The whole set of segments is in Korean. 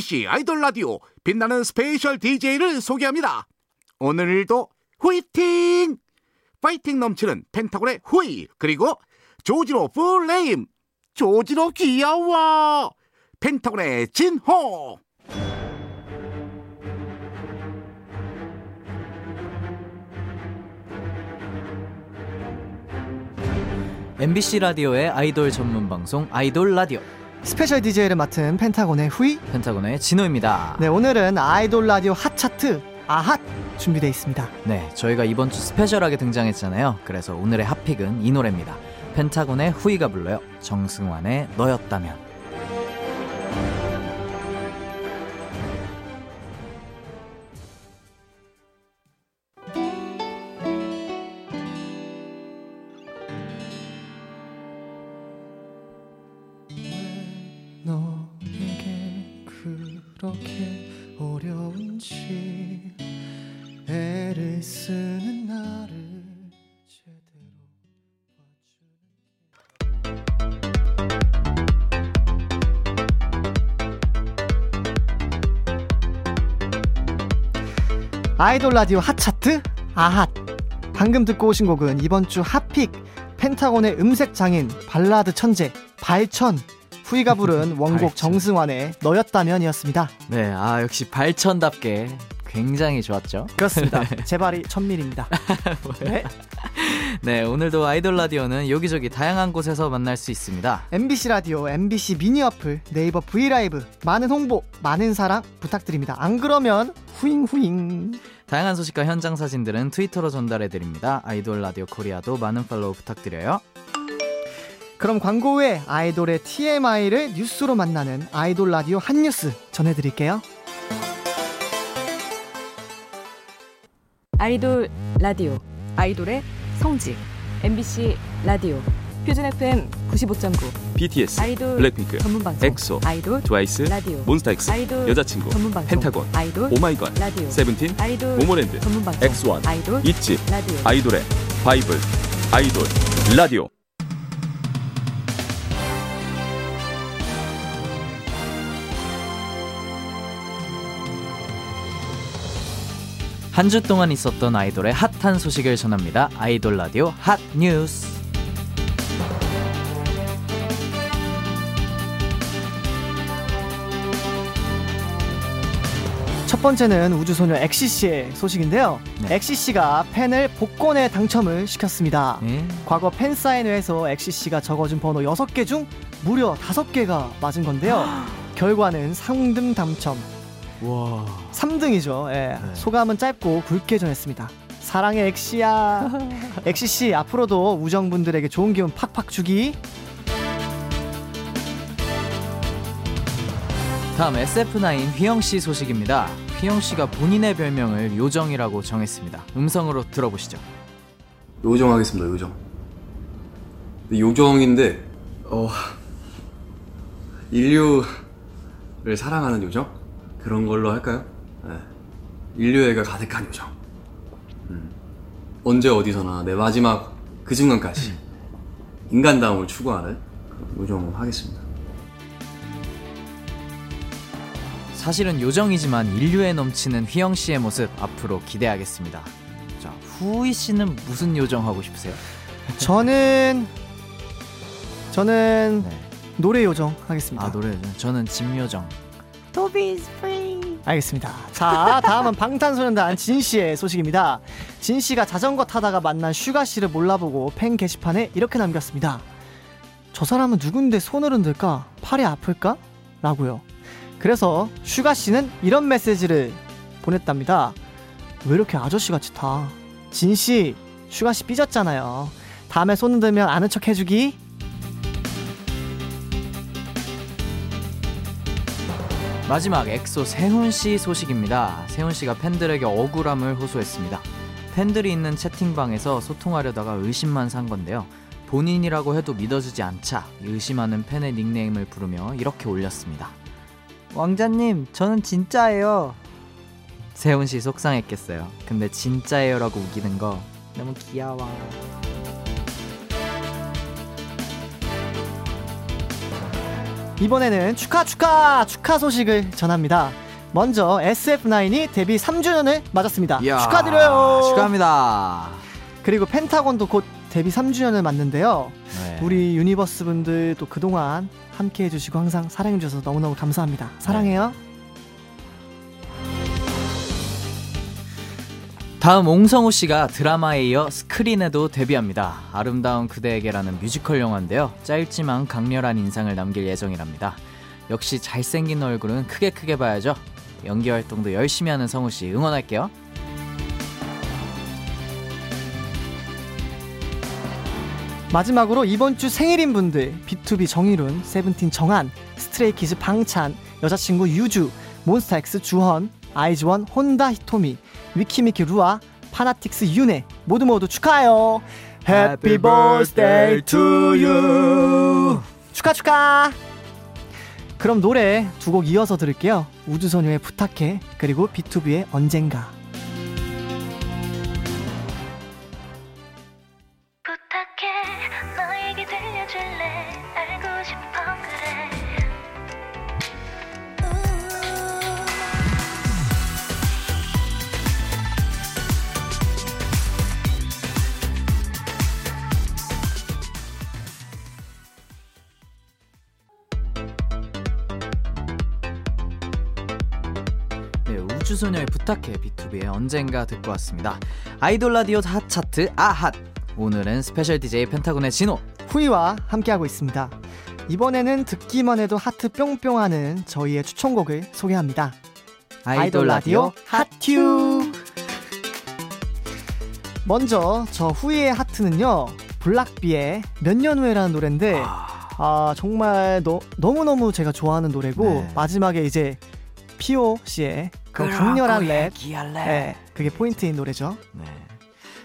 MBC 아이돌 라디오 빛나는 스페셜 DJ를 소개합니다. 오늘도 후이팅! 파이팅 넘치는 펜타곤의 후이 그리고 조지로 풀네임 조지로 귀여워 펜타곤의 진호 MBC 라디오의 아이돌 전문 방송 아이돌 라디오 스페셜 DJ를 맡은 펜타곤의 후이 펜타곤의 진호입니다. 네 오늘은 아이돌 라디오 핫 차트 아핫 준비되어 있습니다 네, 저희가 이번 주 스페셜하게 등장했잖아요. 그래서 오늘의 hot pick은 이 노래입니다. 펜타곤의 후이가 불러요. 정승환의 너였다면. 그렇게 어려운지 애를 쓰는 나를 아이돌 라디오 핫차트? 아핫! 방금 듣고 오신 곡은 이번 주 핫픽 펜타곤의 음색 장인 발라드 천재 발천 후이가 부른 원곡 발천. 정승환의 너였다면이었습니다. 네, 아 역시 발천답게 굉장히 좋았죠. 그렇습니다. 제 발이 천밀입니다. 네. 네, 오늘도 아이돌 라디오는 여기저기 다양한 곳에서 만날 수 있습니다. MBC 라디오, MBC 미니 어플, 네이버 V 라이브 많은 홍보, 많은 사랑 부탁드립니다. 안 그러면 후잉 후잉. 다양한 소식과 현장 사진들은 트위터로 전달해 드립니다. 아이돌 라디오 코리아도 많은 팔로우 부탁드려요. 그럼 광고 후에 아이돌의 TMI를 뉴스로 만나는 아이돌 라디오 핫 뉴스 전해드릴게요. 아이돌 라디오 아이돌의 성지 MBC 라디오 표준 FM 95.9 BTS, 아이돌 블랙핑크, 전문 방송 엑소, 아이돌 트와이스, 라디오 몬스타엑스, 아이돌 여자친구, 전문 방송 펜타곤, 아이돌 오마이걸, 라디오 세븐틴, 아이돌 모모랜드, 전문 방송 엑스원, 아이돌 있지, 라디오 아이돌의 바이블, 아이돌, 라디오. 한 주 동안 있었던 아이돌의 핫한 소식을 전합니다. 아이돌 라디오 핫 뉴스. 첫 번째는 우주소녀 엑시 씨의 소식인데요. 네. 엑시 씨가 팬을 복권에 당첨을 시켰습니다. 네. 과거 팬 사인회에서 엑시 씨가 적어준 번호 6개 중 무려 5개가 맞은 건데요. 결과는 삼등 당첨. 와. 3등이죠. 예. 네. 소감은 짧고 굵게 전했습니다. 사랑해 엑시야. 엑시 씨 앞으로도 우정분들에게 좋은 기운 팍팍 주기. 다음 SF9 휘영 씨 소식입니다. 휘영 씨가 본인의 별명을 요정이라고 정했습니다. 음성으로 들어보시죠. 요정 하겠습니다 요정 근데 요정인데 어 인류를 사랑하는 요정 그런 걸로 할까요? 네. 인류애가 가득한 요정 음. 언제 어디서나 내 마지막 그 순간까지 인간다움을 추구하는 그런 요정 하겠습니다 사실은 요정이지만 인류애 넘치는 휘영 씨의 모습 앞으로 기대하겠습니다. 자, 후이 씨는 무슨 요정 하고 싶으세요? 저는 저는 네. 노래 요정 하겠습니다. 아, 노래 요정. 저는 짐 요정. 알겠습니다. 자, 다음은 방탄소년단 진 씨의 소식입니다. 진 씨가 자전거 타다가 만난 슈가 씨를 몰라보고 팬 게시판에 이렇게 남겼습니다. 저 사람은 누군데 손을 흔들까? 팔이 아플까? 라고요. 그래서 슈가 씨는 이런 메시지를 보냈답니다. 왜 이렇게 아저씨 같이 타? 진 씨, 슈가 씨 삐졌잖아요. 다음에 손 흔들면 아는 척 해주기. 마지막 엑소 세훈 씨 소식입니다. 세훈 씨가 팬들에게 억울함을 호소했습니다. 팬들이 있는 채팅방에서 소통하려다가 의심만 산 건데요. 본인이라고 해도 믿어주지 않자 의심하는 팬의 닉네임을 부르며 이렇게 올렸습니다. 왕자님, 저는 진짜예요. 세훈 씨 속상했겠어요. 근데 진짜예요라고 우기는 거 너무 귀여워. 이번에는 축하 축하 축하 소식을 전합니다. 먼저 SF9이 데뷔 3주년을 맞았습니다. 이야, 축하드려요. 축하합니다. 그리고 펜타곤도 곧 데뷔 3주년을 맞는데요. 네. 우리 유니버스 분들 또 그동안 함께 해주시고 항상 사랑해주셔서 너무너무 감사합니다. 사랑해요. 다음 옹성우 씨가 드라마에 이어 스크린에도 데뷔합니다. 아름다운 그대에게라는 뮤지컬 영화인데요. 짧지만 강렬한 인상을 남길 예정이랍니다. 역시 잘생긴 얼굴은 크게 크게 봐야죠. 연기 활동도 열심히 하는 성우 씨 응원할게요. 마지막으로 이번 주 생일인 분들 B2B 정일훈, 세븐틴 정한, 스트레이키즈 방찬, 여자친구 유주, 몬스타엑스 주헌, 아이즈원 혼다 히토미, 위키미키 루아, 파나틱스 윤혜 모두 모두 축하해요. Happy birthday to you. 축하 축하. 그럼 노래 두 곡 이어서 들을게요. 우주소녀의 부탁해 그리고 B2B의 언젠가. 소녀의 부탁해 B2B의 언젠가 듣고 왔습니다. 아이돌 라디오 핫 차트 아핫. 오늘은 special DJ 펜타곤의 진호. 후이와 함께하고 있습니다. 이번에는 듣기만 해도 하트 뿅뿅하는 저희의 추천곡을 소개합니다. 아이돌 라디오 핫튜. 먼저 저 후이의 하트는요. 블락비의 몇 년 후에라는 노래인데 아 정말 너, 너무너무 제가 좋아하는 노래고 네. 마지막에 이제 피오 씨의 그 강렬한 랩 네, 그게 포인트인 노래죠. 네.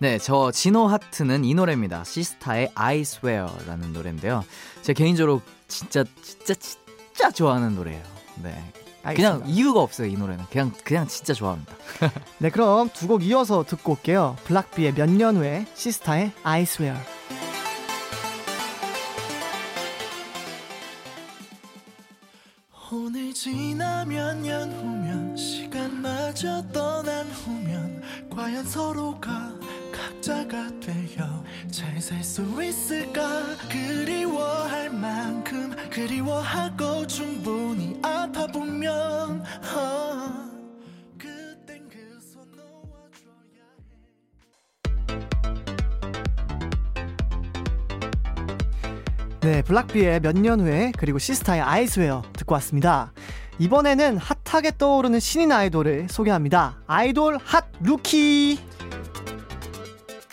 네, 저 진호 하트는 이 노래입니다. 시스타의 I Swear라는 노래인데요. 제 개인적으로 진짜 진짜 진짜 좋아하는 노래예요. 네. 그냥 알겠습니다. 이유가 없어요, 이 노래는. 그냥 그냥 진짜 좋아합니다. 네 그럼 두 곡 이어서 듣고 올게요. 블락비의 몇 년 후에 시스타의 I Swear. 그리워하고 충분히 아파보면 어, 그땐 그 손 놓아줘야 해 네, 블락비의 몇 년 후에 그리고 시스타의 I Swear 듣고 왔습니다. 이번에는 hot하게 떠오르는 신인 아이돌을 소개합니다. 아이돌 hot rookie.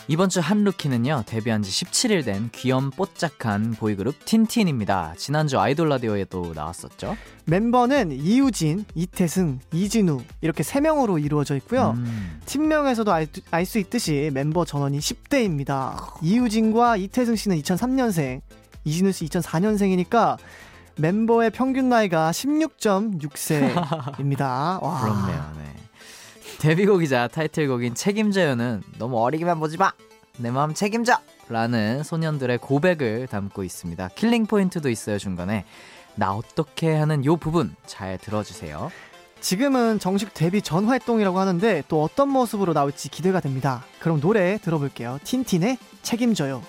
이번 주 hot rookie는요 데뷔한 지 17일 된 귀염 뽀짝한 보이그룹 틴틴입니다. 지난주 아이돌 라디오에도 나왔었죠. 멤버는 이유진, 이태승, 이진우 이렇게 세 명으로 이루어져 있고요. 음, 팀명에서도 알 수 있듯이 멤버 전원이 10대입니다. 이유진과 이태승 씨는 2003년생, 이진우 씨 2004년생이니까 멤버의 평균 나이가 16.6세입니다. 와. 부럽네요. 네. 데뷔곡이자 타이틀곡인 책임져요는 너무 어리게만 보지 마. 내 마음 책임져. 라는 소년들의 고백을 담고 있습니다. killing 포인트도 있어요 중간에. 나 어떻게 하는 요 부분 잘 들어주세요. 지금은 정식 데뷔 전 활동이라고 하는데 또 어떤 모습으로 나올지 기대가 됩니다. 그럼 노래 들어볼게요. 틴틴의 책임져요.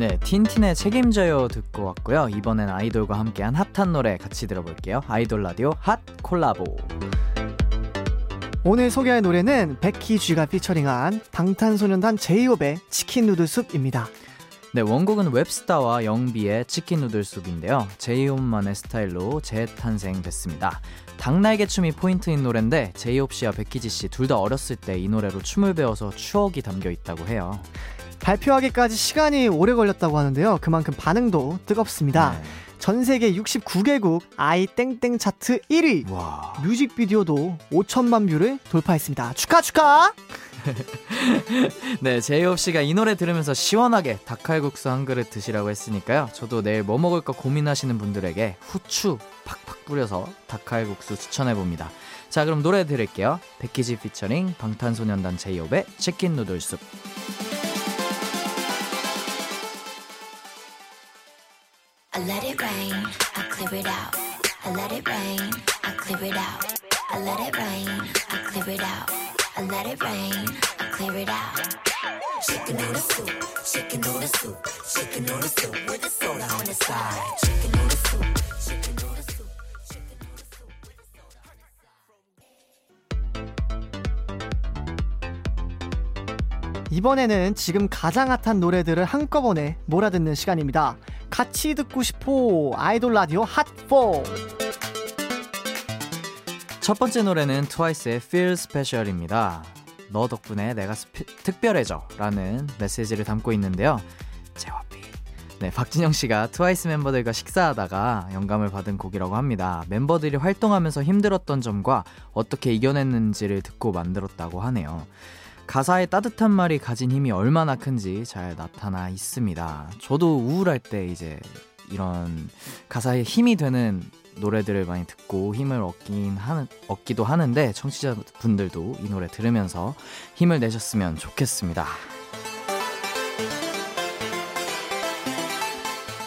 네, 틴틴의 책임져요 듣고 왔고요. 이번엔 아이돌과 함께한 핫한 노래 같이 들어볼게요. 아이돌 라디오 핫 콜라보. 오늘 소개할 노래는 베키 지가 피처링한 방탄소년단 제이홉의 Chicken Noodle Soup입니다. 네, 원곡은 웹스타와 영비의 Chicken Noodle Soup인데요. 제이홉만의 스타일로 재탄생됐습니다. 닭날개 춤이 포인트인 노래인데 제이홉 씨와 베키 지 씨 둘 다 어렸을 때 이 노래로 춤을 배워서 추억이 담겨 있다고 해요. 발표하기까지 시간이 오래 걸렸다고 하는데요. 그만큼 반응도 뜨겁습니다. 네. 전 세계 69개국 아이 땡땡 차트 1위. 와. 뮤직비디오도 5천만 뷰를 돌파했습니다. 축하 축하! 네, 제이홉 씨가 이 노래 들으면서 시원하게 닭칼국수 한 그릇 드시라고 했으니까요. 저도 내일 뭐 먹을까 고민하시는 분들에게 후추 팍팍 뿌려서 닭칼국수 추천해 봅니다. 자, 그럼 노래 들을게요. 베키 지 피처링 방탄소년단 제이홉의 Chicken Noodle Soup. Clear it out. I let it rain, I clear it out. I let it rain, I clear it out. I let it rain, I clear it out. Chicken noodle soup, chicken noodle soup, chicken noodle soup with a soda on the side. Chicken noodle soup, chicken noodle soup. 이번에는 지금 가장 핫한 노래들을 한꺼번에 몰아듣는 시간입니다. 같이 듣고 싶어 아이돌 라디오 핫4 첫 번째 노래는 트와이스의 Feel Special입니다. 너 덕분에 내가 스피- 특별해져 라는 메시지를 담고 있는데요. 제와피. 네, 박진영 씨가 트와이스 멤버들과 식사하다가 영감을 받은 곡이라고 합니다. 멤버들이 활동하면서 힘들었던 점과 어떻게 이겨냈는지를 듣고 만들었다고 하네요. 가사의 따뜻한 말이 가진 힘이 얼마나 큰지 잘 나타나 있습니다. 저도 우울할 때 이제 이런 가사에 힘이 되는 노래들을 많이 듣고 힘을 얻긴 하는 얻기도 하는데 청취자분들도 이 노래 들으면서 힘을 내셨으면 좋겠습니다.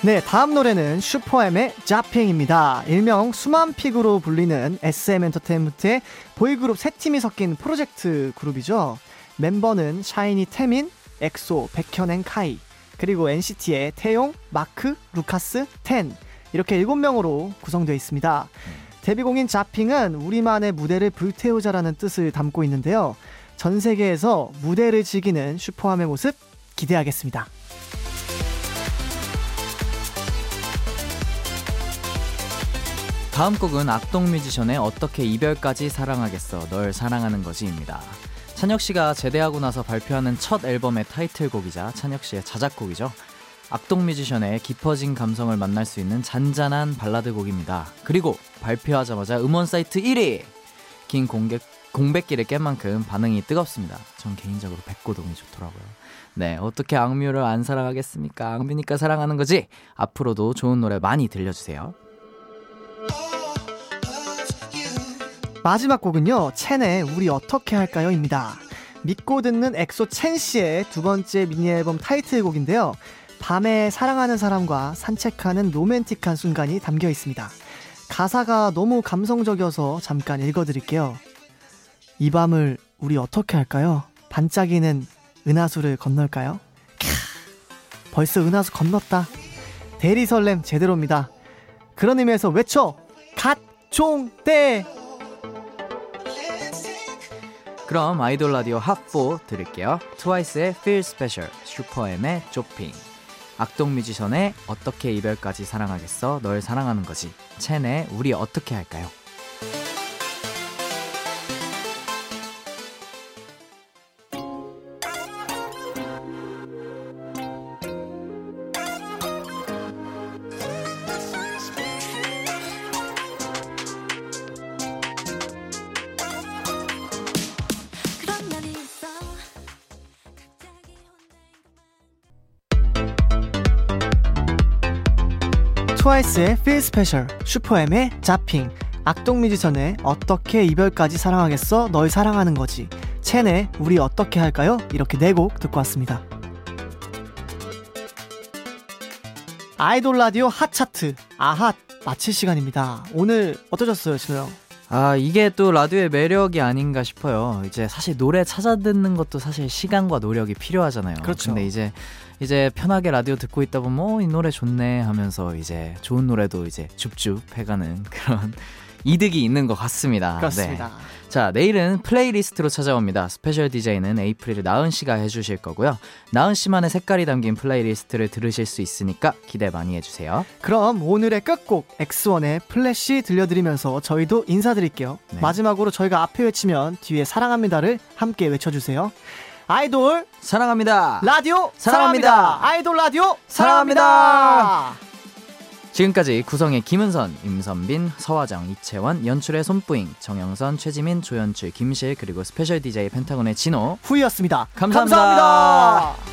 네, 다음 노래는 슈퍼엠의 자핑입니다. 일명 수만픽으로 불리는 SM 엔터테인먼트의 보이그룹 세 팀이 섞인 프로젝트 그룹이죠. 멤버는 샤이니 태민, 엑소, 백현 and 카이, 그리고 NCT의 태용, 마크, 루카스, 텐 이렇게 일곱 명으로 구성되어 있습니다. 데뷔곡인 Jopping은 우리만의 무대를 불태우자라는 뜻을 담고 있는데요. 전 세계에서 무대를 즐기는 슈퍼엠의 모습 기대하겠습니다. 다음 곡은 악동 뮤지션의 어떻게 이별까지 사랑하겠어 널 사랑하는 거지입니다. 찬혁 씨가 제대하고 나서 발표하는 첫 앨범의 타이틀곡이자 찬혁 씨의 자작곡이죠. 악동 뮤지션의 깊어진 감성을 만날 수 있는 잔잔한 발라드 곡입니다. 그리고 발표하자마자 음원 사이트 1위! 긴 공개, 공백기를 깬 만큼 반응이 뜨겁습니다. 전 개인적으로 백고동이 좋더라고요. 네, 어떻게 악뮤를 안 사랑하겠습니까? 악뮤니까 사랑하는 거지! 앞으로도 좋은 노래 많이 들려주세요. 마지막 곡은요, 첸의 우리 어떻게 할까요?입니다. 믿고 듣는 엑소 첸 씨의 두 번째 미니 앨범 타이틀곡인데요. 밤에 사랑하는 사람과 산책하는 로맨틱한 순간이 담겨 있습니다. 가사가 너무 감성적이어서 잠깐 읽어드릴게요. 이 밤을 우리 어떻게 할까요? 반짝이는 은하수를 건널까요? 캬, 벌써 은하수 건넜다. 대리 설렘 제대로입니다. 그런 의미에서 외쳐! 갓종대! 그럼 아이돌 라디오 핫4 들을게요. 트와이스의 Feel Special, 슈퍼엠의 쇼핑, 악동 뮤지션의 어떻게 이별까지 사랑하겠어 널 사랑하는 거지, 첸의 우리 어떻게 할까요? 트와이스의 Feel Special, 슈퍼엠의 자핑, 악동 뮤지션의 어떻게 이별까지 사랑하겠어 널 사랑하는 거지, 첸의 우리 어떻게 할까요? 이렇게 네 곡 듣고 왔습니다. 아이돌 라디오 핫차트 아핫 마칠 시간입니다. 오늘 어떠셨어요, 진호 형? 아 이게 또 라디오의 매력이 아닌가 싶어요. 이제 사실 노래 찾아 듣는 것도 사실 시간과 노력이 필요하잖아요. 그렇죠. 근데 이제 이제 편하게 라디오 듣고 있다 보면 어, 이 노래 좋네 하면서 이제 좋은 노래도 이제 줍줍 해가는 그런 이득이 있는 것 같습니다. 그렇습니다. 네. 자 내일은 playlist로 찾아옵니다. special DJ는 에이프릴 나은 씨가 해주실 거고요. 나은 씨만의 색깔이 담긴 playlist를 들으실 수 있으니까 기대 많이 해주세요. 그럼 오늘의 끝곡 엑스원의 플래시 들려드리면서 저희도 인사드릴게요. 네. 마지막으로 저희가 앞에 외치면 뒤에 사랑합니다를 함께 외쳐주세요. 아이돌 사랑합니다. 라디오 사랑합니다. 사랑합니다. 아이돌 라디오 사랑합니다. 사랑합니다. 지금까지 구성에 김은선, 임선빈, 서화정, 이채원, 연출에 손뿌잉, 정영선, 최지민, 조연출, 김실 그리고 special DJ 펜타곤의 진호 후이였습니다. 감사합니다. 감사합니다.